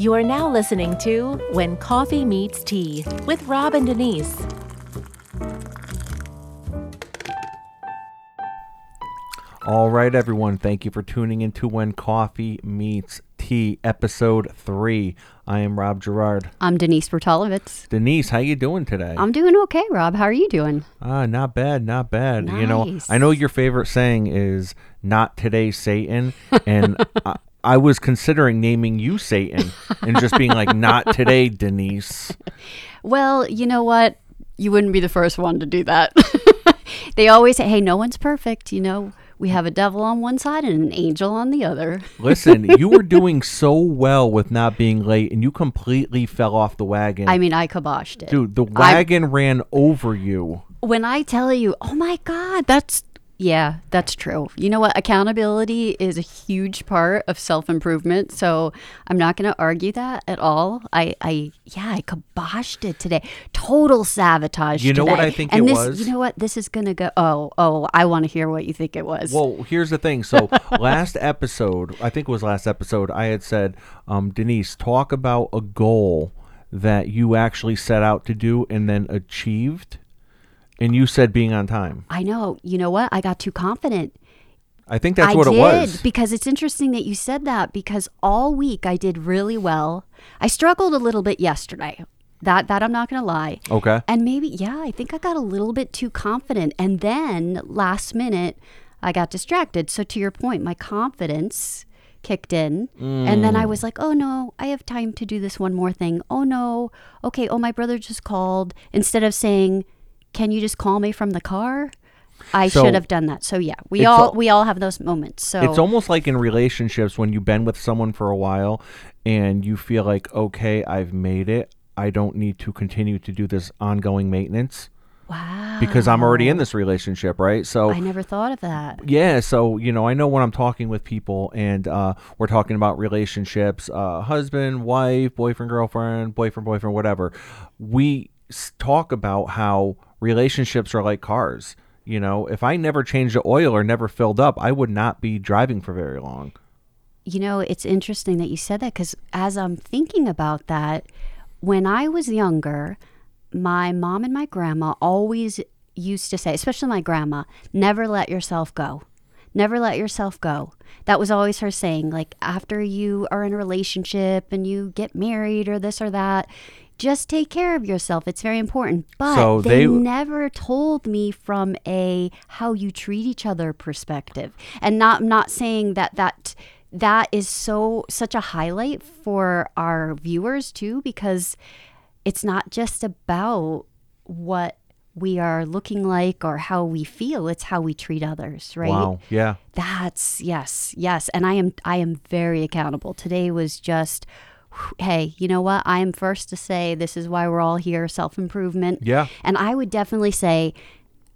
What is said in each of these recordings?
You are now listening to When Coffee Meets Tea with Rob and Denise. All right, everyone. Thank you for tuning into When Coffee Meets Tea, episode three. I am Rob Gerard. I'm Denise Bertolovitz. Denise, how you doing today? I'm doing okay, Rob. How are you doing? Ah, not bad, not bad. You know, Nice. I know your favorite saying is "Not today, Satan," and I, I was considering naming you Satan and just being like, "Not today, Denise." Well, you know what? You wouldn't be the first one to do that. they always say, hey, no one's perfect. You know, we have a devil on one side and an angel on the other. Listen, you were doing so well with not being late, and you completely fell off the wagon. I mean, I kiboshed it. Dude, the I- wagon ran over you. when I tell you, oh my God, that's, yeah, that's true. You know what? Accountability is a huge part of self improvement. So I'm not going to argue that at all. I, I, yeah, I kiboshed it today. Total sabotage. You know what. I think and it this, was? You know what? This is going to go, oh, oh, I want to hear what you think it was. Well, here's the thing. So last episode, I think it was last episode, I had said, um, Denise, talk about a goal that you actually set out to do and then achieved. And you said being on time. I know. You know what? I got too confident. I think that's I what did it was. because it's interesting that you said that because all week I did really well. I struggled a little bit yesterday. That that I'm not going to lie. Okay. And maybe yeah, I think I got a little bit too confident and then last minute I got distracted. So to your point, my confidence kicked in and then I Mm. was like, "Oh no, I have time to do this one more thing. Oh no. Okay, oh my brother just called." Instead of saying, "Can you just call me from the car?" I So- should have done that. So yeah, we all al- we all have those moments. So It's almost like in relationships when you've been with someone for a while and you feel like, okay, I've made it. I don't need to continue to do this ongoing maintenance wow. because I'm already in this relationship, right? So I never thought of that. Yeah, so you know, I know when I'm talking with people and uh, we're talking about relationships, uh, husband, wife, boyfriend, girlfriend, boyfriend, boyfriend, whatever. We talk about how relationships are like cars. You know, if I never changed the oil or never filled up, I would not be driving for very long. You know, it's interesting that you said that because as I'm thinking about that, when I was younger, my mom and my grandma always used to say, especially my grandma, never let yourself go. Never let yourself go. That was always her saying. Like, after you are in a relationship and you get married or this or that, just take care of yourself. It's very important. But So they, they- never told me from a how you treat each other perspective. And not I'm not saying that that that is so such a highlight for our viewers too because it's not just about what we are looking like or how we feel it's how we treat others right Wow. Yeah. that's yes yes and i am i am very accountable today was just hey you know what i am first to say this is why we're all here self-improvement Yeah. and i would definitely say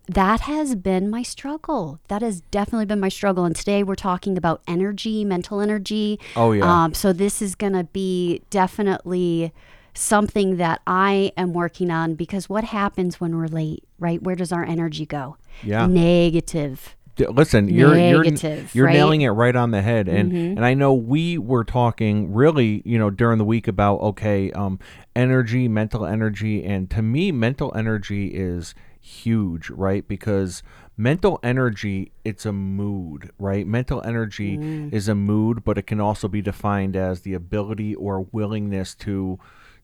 that has been my struggle. That has definitely been my struggle. And today we're talking about energy, mental energy. Oh, yeah. Um, so this is going to be definitely something that I am working on because what happens when we're late, right? Where does our energy go? Yeah. Negative. Listen you're Negative, you're, you're right? nailing it right on the head and Mm-hmm. and i know we were talking really you know during the week about okay um energy mental energy and to me mental energy is huge right because mental energy it's a mood right mental energy Mm. is a mood but it can also be defined as the ability or willingness to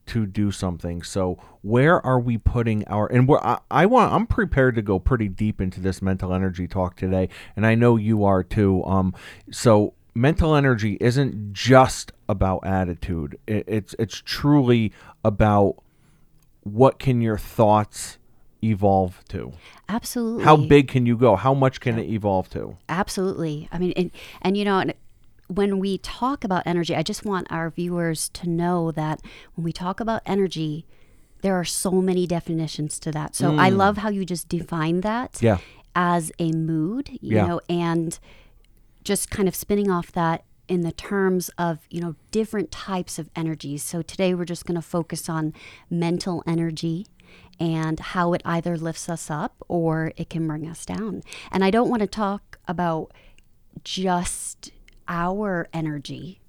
to do something. So where are we putting our and where I, I want I'm prepared to go pretty deep into this mental energy talk today, and I know you are too. Um, so mental energy isn't just about attitude. It, it's it's truly about what can your thoughts evolve to. Absolutely. How big can you go? How much can it evolve to? Absolutely. I mean, and, and you know, and when we talk about energy, I just want our viewers to know that when we talk about energy, there are so many definitions to that. So I love how you just define that Mm. Yeah. as a mood, you Yeah. know, and just kind of spinning off that in the terms of, you know, different types of energies. So today we're just going to focus on mental energy and how it either lifts us up or it can bring us down. And I don't want to talk about just our energy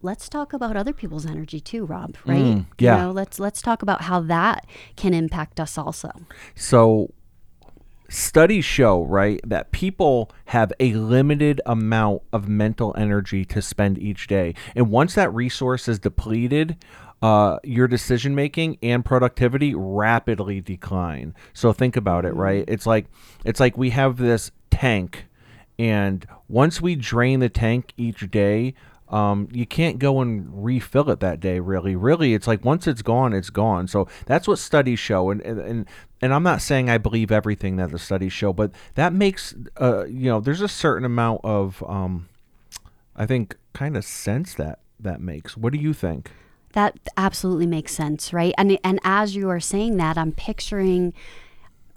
let's talk about other people's energy too, Rob, right? Mm, yeah. You know, let's let's talk about how that can impact us also. So studies show, right, that people have a limited amount of mental energy to spend each day. And once that resource is depleted, uh, your decision making and productivity rapidly decline. So think about it, right? It's like it's like we have this tank, and once we drain the tank each day, um, you can't go and refill it that day. Really, really, it's like once it's gone, it's gone. So that's what studies show, and and and, I'm not saying I believe everything that the studies show, but that makes uh, you know, there's a certain amount of um, I think kind of sense that that makes. What do you think? That absolutely makes sense, right? And and as you are saying that, I'm picturing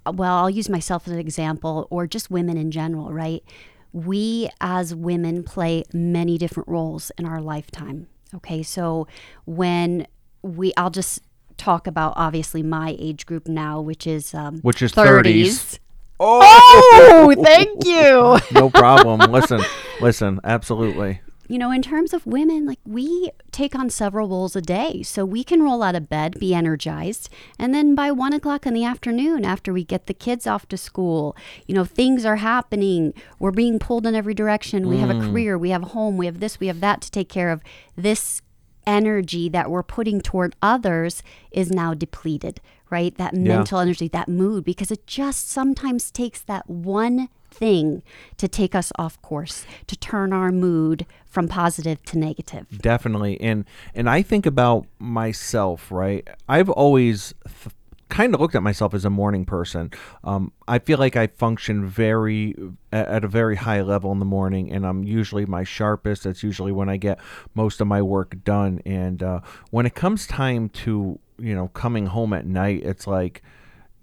well, I'll use myself as an example or just women in general, right? We as women play many different roles in our lifetime. Okay? So when we I'll just talk about obviously my age group now, which is um, Which is 30s. Oh, thank you. no problem. listen, listen, absolutely. You know, in terms of women, like we take on several roles a day. So we can roll out of bed, be energized, and then by one o'clock in the afternoon, after we get the kids off to school, you know, things are happening. We're being pulled in every direction. We have a mm. career, we have a home, we have this, we have that to take care of. This energy that we're putting toward others is now depleted, right? That mental energy, that mood, because it just sometimes takes that one thing to take us off course, to turn our mood from positive to negative. Definitely. And and I think about myself, right? I've always th- kind of looked at myself as a morning person. Um, I feel like I function very at, at a very high level in the morning, and I'm usually my sharpest. That's usually when I get most of my work done. And uh, when it comes time to you know coming home at night, it's like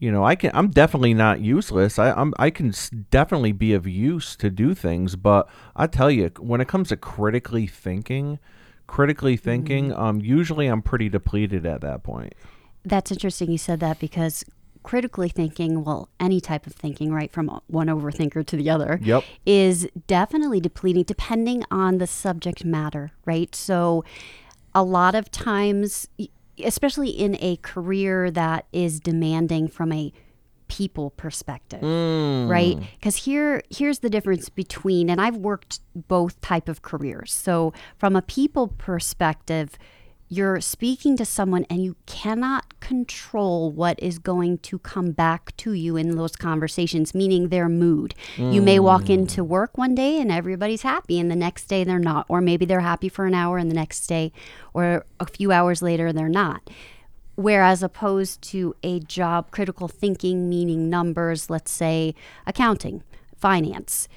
you know, I can. I'm definitely not useless. I, I'm. I can definitely be of use to do things. But I tell you, when it comes to critically thinking, critically thinking, um, usually I'm pretty depleted at that point. That's interesting you said that because critically thinking, well, any type of thinking, right, from one overthinker to the other, Yep. is definitely depleting depending on the subject matter, right? So a lot of times, especially in a career that is demanding from a people perspective hmm. right? Because here here's the difference between and i've worked both type of careers. So from a people perspective you're speaking to someone and you cannot control what is going to come back to you in those conversations, meaning their mood. You may walk hmm. into work one day and everybody's happy, and the next day they're not. Or maybe they're happy for an hour and the next day or a few hours later they're not. Whereas opposed to a job, critical thinking, meaning numbers, let's say accounting, finance,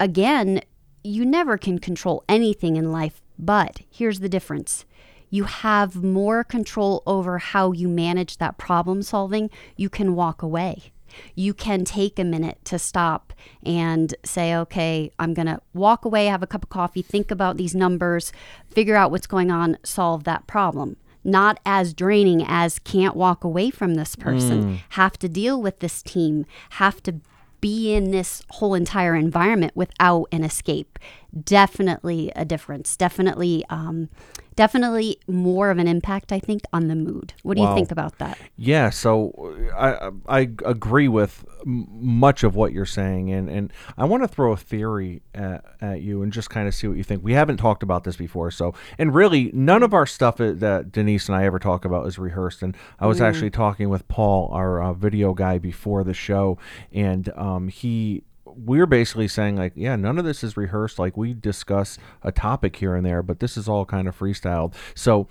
again, you never can control anything in life, but here's the difference. You have more control over how you manage that problem solving. You can walk away. You can take a minute to stop and say, okay, I'm going to walk away, have a cup of coffee, think about these numbers, figure out what's going on, solve that problem. Not as draining as can't walk away from this person, mm. have to deal with this team, have to be in this whole entire environment without an escape. Definitely a difference. Definitely, um, definitely more of an impact. I think on the mood. What do you think about that? Yeah, so I I agree with much of what you're saying, and and I want to throw a theory at, at you and just kind of see what you think. We haven't talked about this before, so and really none of our stuff that Denise and I ever talk about is rehearsed. And I was actually talking with Paul, our uh, video guy, before the show, and um, he we're basically saying like yeah none of this is rehearsed like we discuss a topic here and there but this is all kind of freestyled so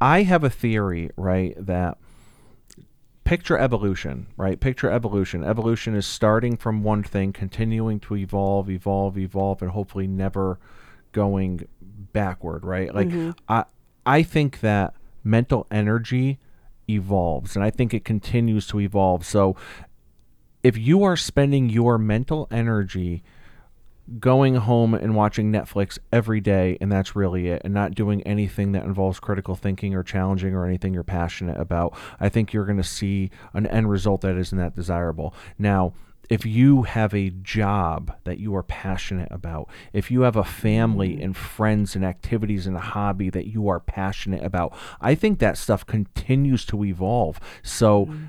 i have a theory right that picture evolution, right? Picture evolution. Evolution is starting from one thing, continuing to evolve, evolve, evolve, and hopefully never going backward, right? Like mm-hmm. I I think that mental energy evolves and I think it continues to evolve. So if you are spending your mental energy going home and watching Netflix every day and that's really it and not doing anything that involves critical thinking or challenging or anything you're passionate about, I think you're going to see an end result that isn't that desirable. Now, if you have a job that you are passionate about, if you have a family mm. and friends and activities and a hobby that you are passionate about, I think that stuff continues to evolve. So, mm.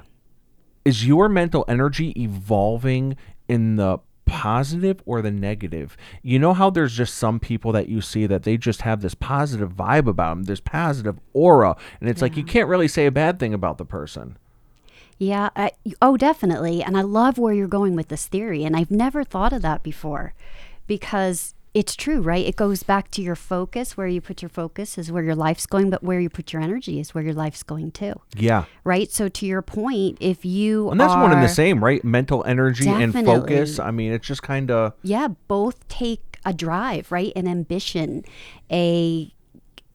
Is your mental energy evolving in the positive or the negative? You know how there's just some people that you see that they just have this positive vibe about them, this positive aura, and it's like you can't really say a bad thing about the person. Yeah. I, oh, definitely. And I love where you're going with this theory. And I've never thought of that before because it's true, right? It goes back to your focus. Where you put your focus is where your life's going, but where you put your energy is where your life's going too, Yeah. right? So, to your point, if you And that's are, one and the same, right? Mental energy and focus. I mean, it's just kind of yeah both take a drive right an ambition a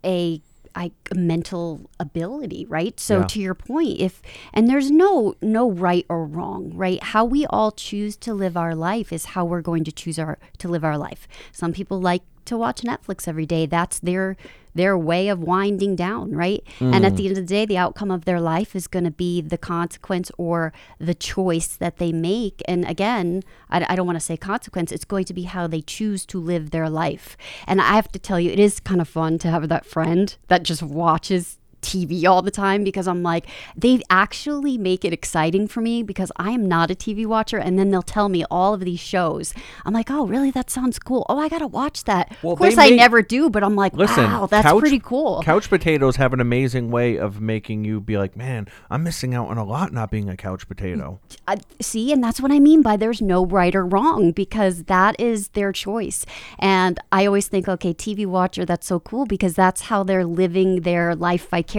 a I, a mental ability right? So Yeah. to your point if and there's no no right or wrong right? How we all choose to live our life is how we're going to choose our to live our life. Some people like to watch netflix every day. That's their their way of winding down right? And at mm. the end of the day the outcome of their life is going to be the consequence or the choice that they make. And again i, I don't want to say consequence it's going to be how they choose to live their life. And i have to tell you it is kind of fun to have that friend that just watches TV all the time because I'm like, they actually make it exciting for me because I am not a TV watcher. And then they'll tell me all of these shows. I'm like, oh, really? That sounds cool. Oh, I got to watch that. Well, of course, I make- never do, but I'm like, listen. wow, that's couch, pretty cool. Couch potatoes have an amazing way of making you be like, man, I'm missing out on a lot not being a couch potato. I, see, and that's what I mean by there's no right or wrong because that is their choice. And I always think, okay, TV watcher, that's so cool because that's how they're living their life vicariously.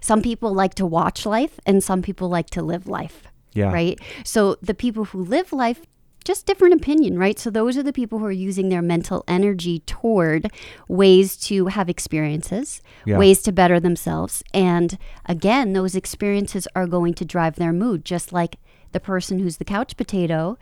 Some people like to watch life, and some people like to live life. Yeah. Right. So the people who live life. Just different opinion, right? So those are the people who are using their mental energy toward ways to have experiences, Yeah. ways to better themselves. And again, those experiences are going to drive their mood, just like the person who's the couch potato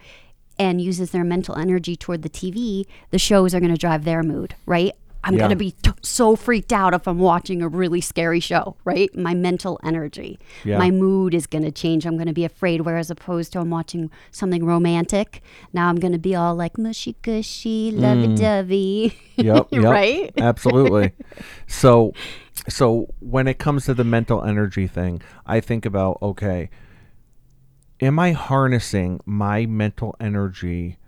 and uses their mental energy toward the TV, the shows are going to drive their mood, right? I'm Yeah. going to be t- so freaked out if I'm watching a really scary show, right? My mental energy, Yeah. my mood is going to change. I'm going to be afraid. Whereas opposed to I'm watching something romantic, now I'm going to be all like mushy gushy, lovey dovey. Mm. Yep, yep, Right? Absolutely. So, so when it comes to the mental energy thing, I think about okay, am I harnessing my mental energy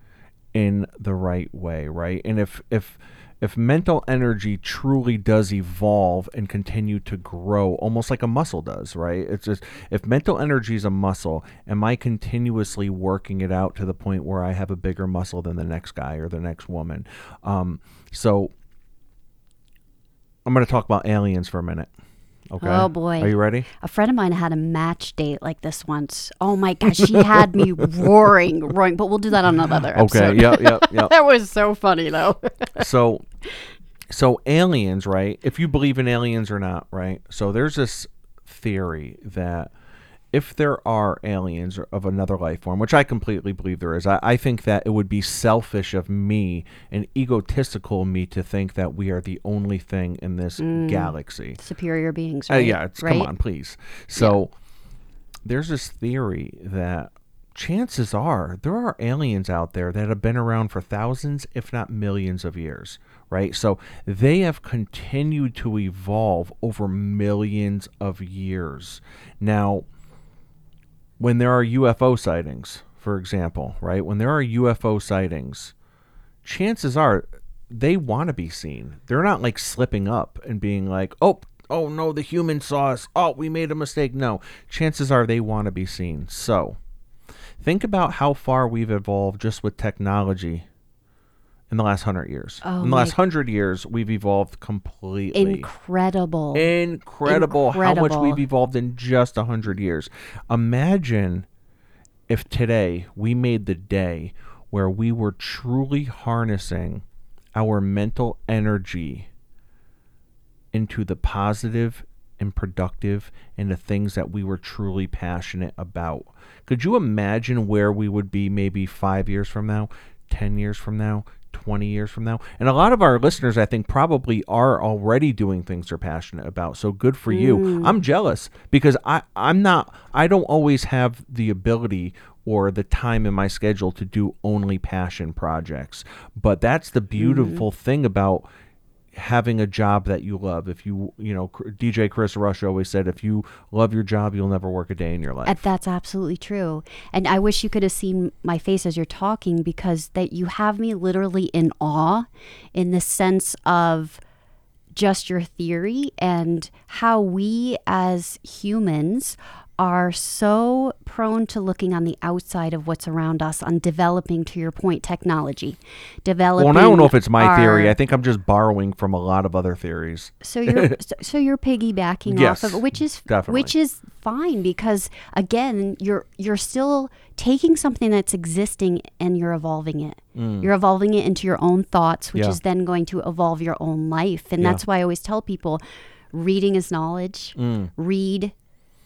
in the right way, right? And if if if mental energy truly does evolve and continue to grow almost like a muscle does, right? It's just if mental energy is a muscle, am I continuously working it out to the point where I have a bigger muscle than the next guy or the next woman? Um, so I'm going to talk about aliens for a minute. Okay. Oh, boy. Are you ready? A friend of mine had a match date like this once. Oh my gosh, she had me roaring, roaring. But we'll do that on another episode. Okay. Yep. Yep. Yep. that was so funny though. so so aliens right if you believe in aliens or not right so there's this theory that if there are aliens of another life form which i completely believe there is I, I think that it would be selfish of me and egotistical of me to think that we are the only thing in this galaxy Superior beings, uh, right? yeah, it's, right? come on, please. So there's this theory that chances are there are aliens out there that have been around for thousands, if not millions of years, right? So they have continued to evolve over millions of years. Now, when there are UFO sightings, for example, right? When there are UFO sightings, chances are they want to be seen. They're not like slipping up and being like, "Oh, oh no, the human saw us. Oh, we made a mistake." No, chances are they want to be seen. So, think about how far we've evolved just with technology in the last 100 years. Oh in the my- last 100 years, we've evolved completely. Incredible. Incredible, how much Incredible. we've evolved in just a hundred years. Imagine if today we made the day where we were truly harnessing our mental energy into the positive and productive and the things that we were truly passionate about. Could you imagine where we would be maybe five years from now, 10 years from now, 20 years from now? And a lot of our listeners, I think, probably are already doing things they're passionate about. So good for you. Mm. I'm jealous because I, I'm not, I don't always have the ability or the time in my schedule to do only passion projects. But that's the mm. beautiful thing about having a job that you love. If you, you know, DJ Chris Rush always said, if you love your job, you'll never work a day in your life. That's absolutely true. And I wish you could have seen my face as you're talking because that you have me literally in awe in the sense of just your theory and how we as humans are so prone to looking on the outside of what's around us on developing to your point technology developing well, and I don't know if it's my theory. I think I'm just borrowing from a lot of other theories. so you're so- so you're piggybacking Yes, off of it, which is definitely. which is fine because again you're you're still taking something that's existing and you're evolving it. You're evolving it into your own thoughts, which Mm. Yeah. is then going to evolve your own life. And Yeah. that's why I always tell people reading is knowledge. Mm. Read,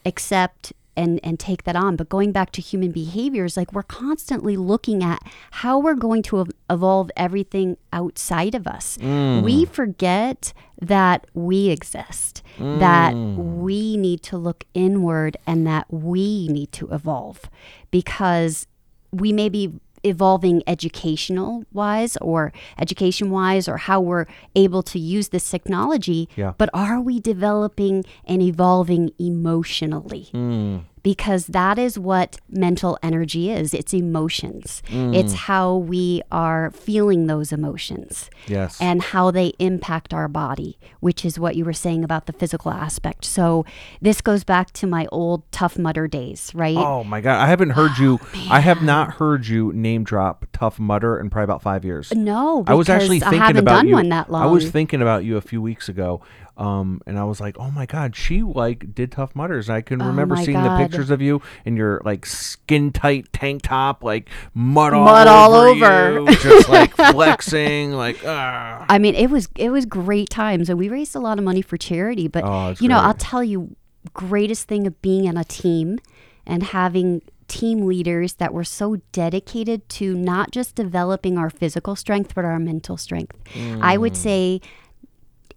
accept and and take that on. But going back to human behaviors, like we're constantly looking at how we're going to evolve everything outside of us. Mm. We forget that we exist, that mm. we need to look inward, and that we need to evolve because we may be evolving educational wise or education wise or how we're able to use this technology Yeah. but are we developing and evolving emotionally hmm. Because that is what mental energy is it's emotions it's mm. how we are feeling those emotions Yes. and how they impact our body, which is what you were saying about the physical aspect. So this goes back to my old Tough Mudder days, right? Oh my god, I haven't heard you. I have not heard you name drop Tough Mudder in probably about five years. No, I was because actually I thinking haven't about done you. one that long. I was thinking about you a few weeks ago, um, and I was like, "Oh my god, she like did Tough Mudders." I can remember Oh my seeing the God. pictures of you in your like skin tight tank top, like mud all Mud all over, you, just like flexing, like ah. I mean, it was it was great times, and we raised a lot of money for charity. But Oh, you know, I'll great. tell you, greatest thing of being on a team and having team leaders that were so dedicated to not just developing our physical strength but our mental strength. I would Mm. say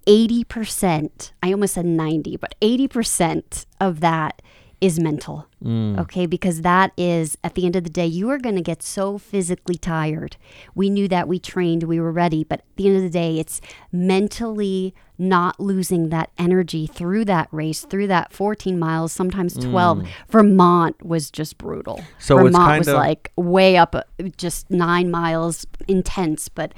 80%, I almost said 90, but 80% of that is mental. Mm. Okay, because that is at the end of the day, you are going to get so physically tired. We knew that we trained, we were ready, but at the end of the day, it's mentally not losing that energy through that race, through that 14 miles, sometimes 12. Vermont was just brutal. Mm. So Vermont was like way up, uh, just nine miles intense, but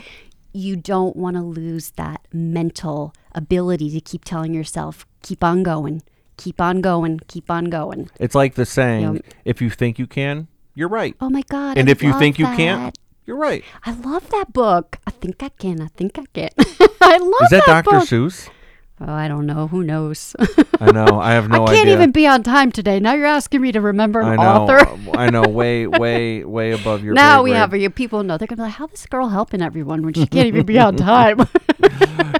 you don't want to lose that mental ability to keep telling yourself, keep on going, keep on going, keep on going. It's like the saying, Yep. "If you think you can, you're right," Oh my God. and I if you think you can't, you're right. I love that book. I think I can. I think I can. I love Is that, Dr. book. Seuss? Oh, I don't know. Who knows? I know. I have no I can't idea. even be on time today. Now you're asking me to remember an I know. author. I know. Way, way, way above your. now we grade. have you people know they're gonna be like, how this girl helping everyone when she can't even be on time?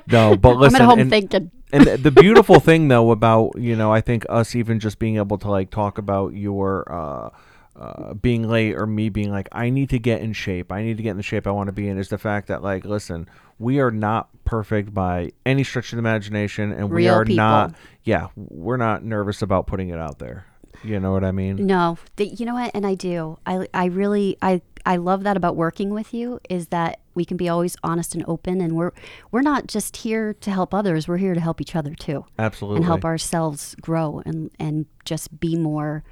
No, but listen. I'm at home and, thinking. and the- the beautiful thing though about you know I think us even just being able to like talk about your uh, uh, being late or me being like I need to get in shape. I need to get in the shape I want to be in is the fact that like listen, we are not perfect by any stretch of the imagination, and we Real are people. not. Yeah, we're not nervous about putting it out there. You know what I mean? No, the, you know what? And I do. I, I really, I, I love that about working with you is that we can be always honest and open, and we're we're not just here to help others. We're here to help each other too, Absolutely. and help ourselves grow and and just be more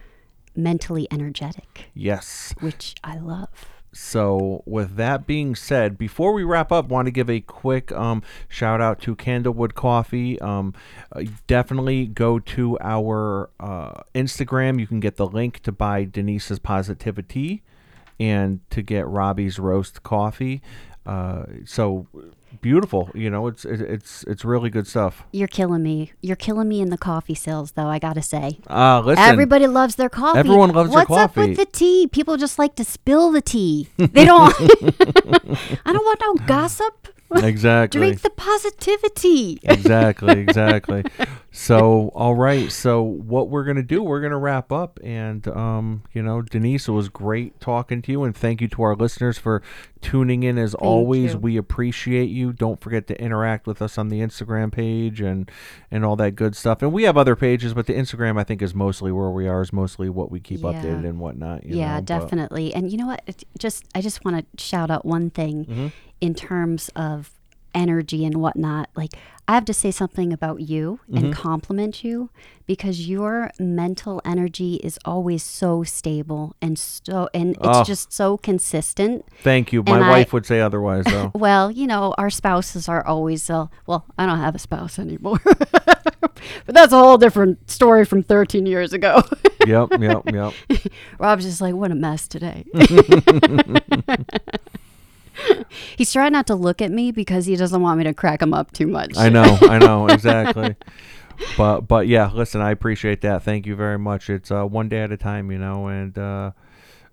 mentally energetic, yes. which I love. So, with that being said, before we wrap up, want to give a quick um, shout out to Candlewood Coffee. Um, uh, definitely go to our uh, Instagram. You can get the link to buy Denise's Positivity and to get Robbie's Roast Coffee. Uh, so beautiful, you know. It's it's it's really good stuff. You're killing me. You're killing me in the coffee sales, though. I gotta say. Uh, listen, Everybody loves their coffee. Everyone loves their coffee. What's up with the tea? People just like to spill the tea. They don't. I don't want no gossip. Exactly. Drink the positivity. exactly, exactly. So, all right. So, what we're gonna do? We're gonna wrap up, and um, you know, Denise, it was great talking to you, and thank you to our listeners for tuning in. As always, you. we appreciate you. Don't forget to interact with us on the Instagram page and and all that good stuff. And we have other pages, but the Instagram, I think, is mostly where we are. Is mostly what we keep Yeah. updated and whatnot. you yeah, know, but- definitely. And you know what? It just I just want to shout out one thing Mm-hmm. In terms of energy and whatnot. Like I have to say something about you Mm-hmm. and compliment you because your mental energy is always so stable and so and it's Oh. just so consistent. Thank you. My And I- wife would say otherwise, though. Well, you know, our spouses are always uh, well, I don't have a spouse anymore. but that's a whole different story from 13 years ago. yep, yep, yep. Rob's just like, what a mess today. He's trying not to look at me because he doesn't want me to crack him up too much. I know, I know, exactly. But but yeah, listen, I appreciate that. Thank you very much. It's uh, one day at a time, you know, and uh,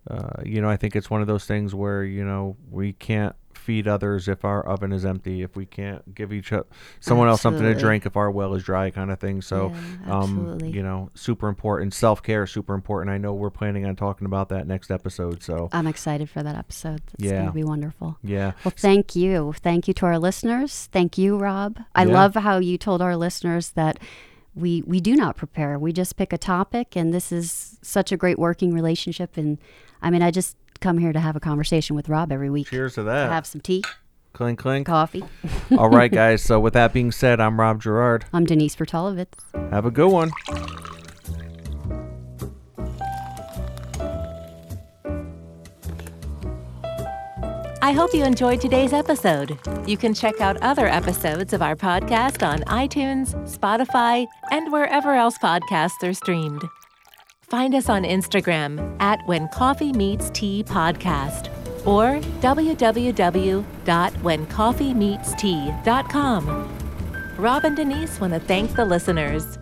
uh, you know, I think it's one of those things where you know we can't feed others if our oven is empty, if we can't give each o- someone else something to drink if our well is dry, kind of thing. So, Yeah, um, you know, super important. Self care, super important. I know we're planning on talking about that next episode. So I'm excited for that episode. It's going Yeah. to be wonderful. yeah, Well, thank you. Thank you to our listeners. Thank you, Rob. I Yeah. love how you told our listeners that we we do not prepare. We just pick a topic, and this is such a great working relationship. And I mean, I just come here to have a conversation with Rob every week. cheers to To that. have some tea, clink clink. coffee. All right, guys. So with that being said, I'm Rob Gerard. I'm Denise Bertolovitz. Have a good one. I hope you enjoyed today's episode. You can check out other episodes of our podcast on iTunes, Spotify, and wherever else podcasts are streamed. Find us on Instagram at When Coffee Meets Tea Podcast or www.whencoffeemeetstea.com. Rob and Denise want to thank the listeners.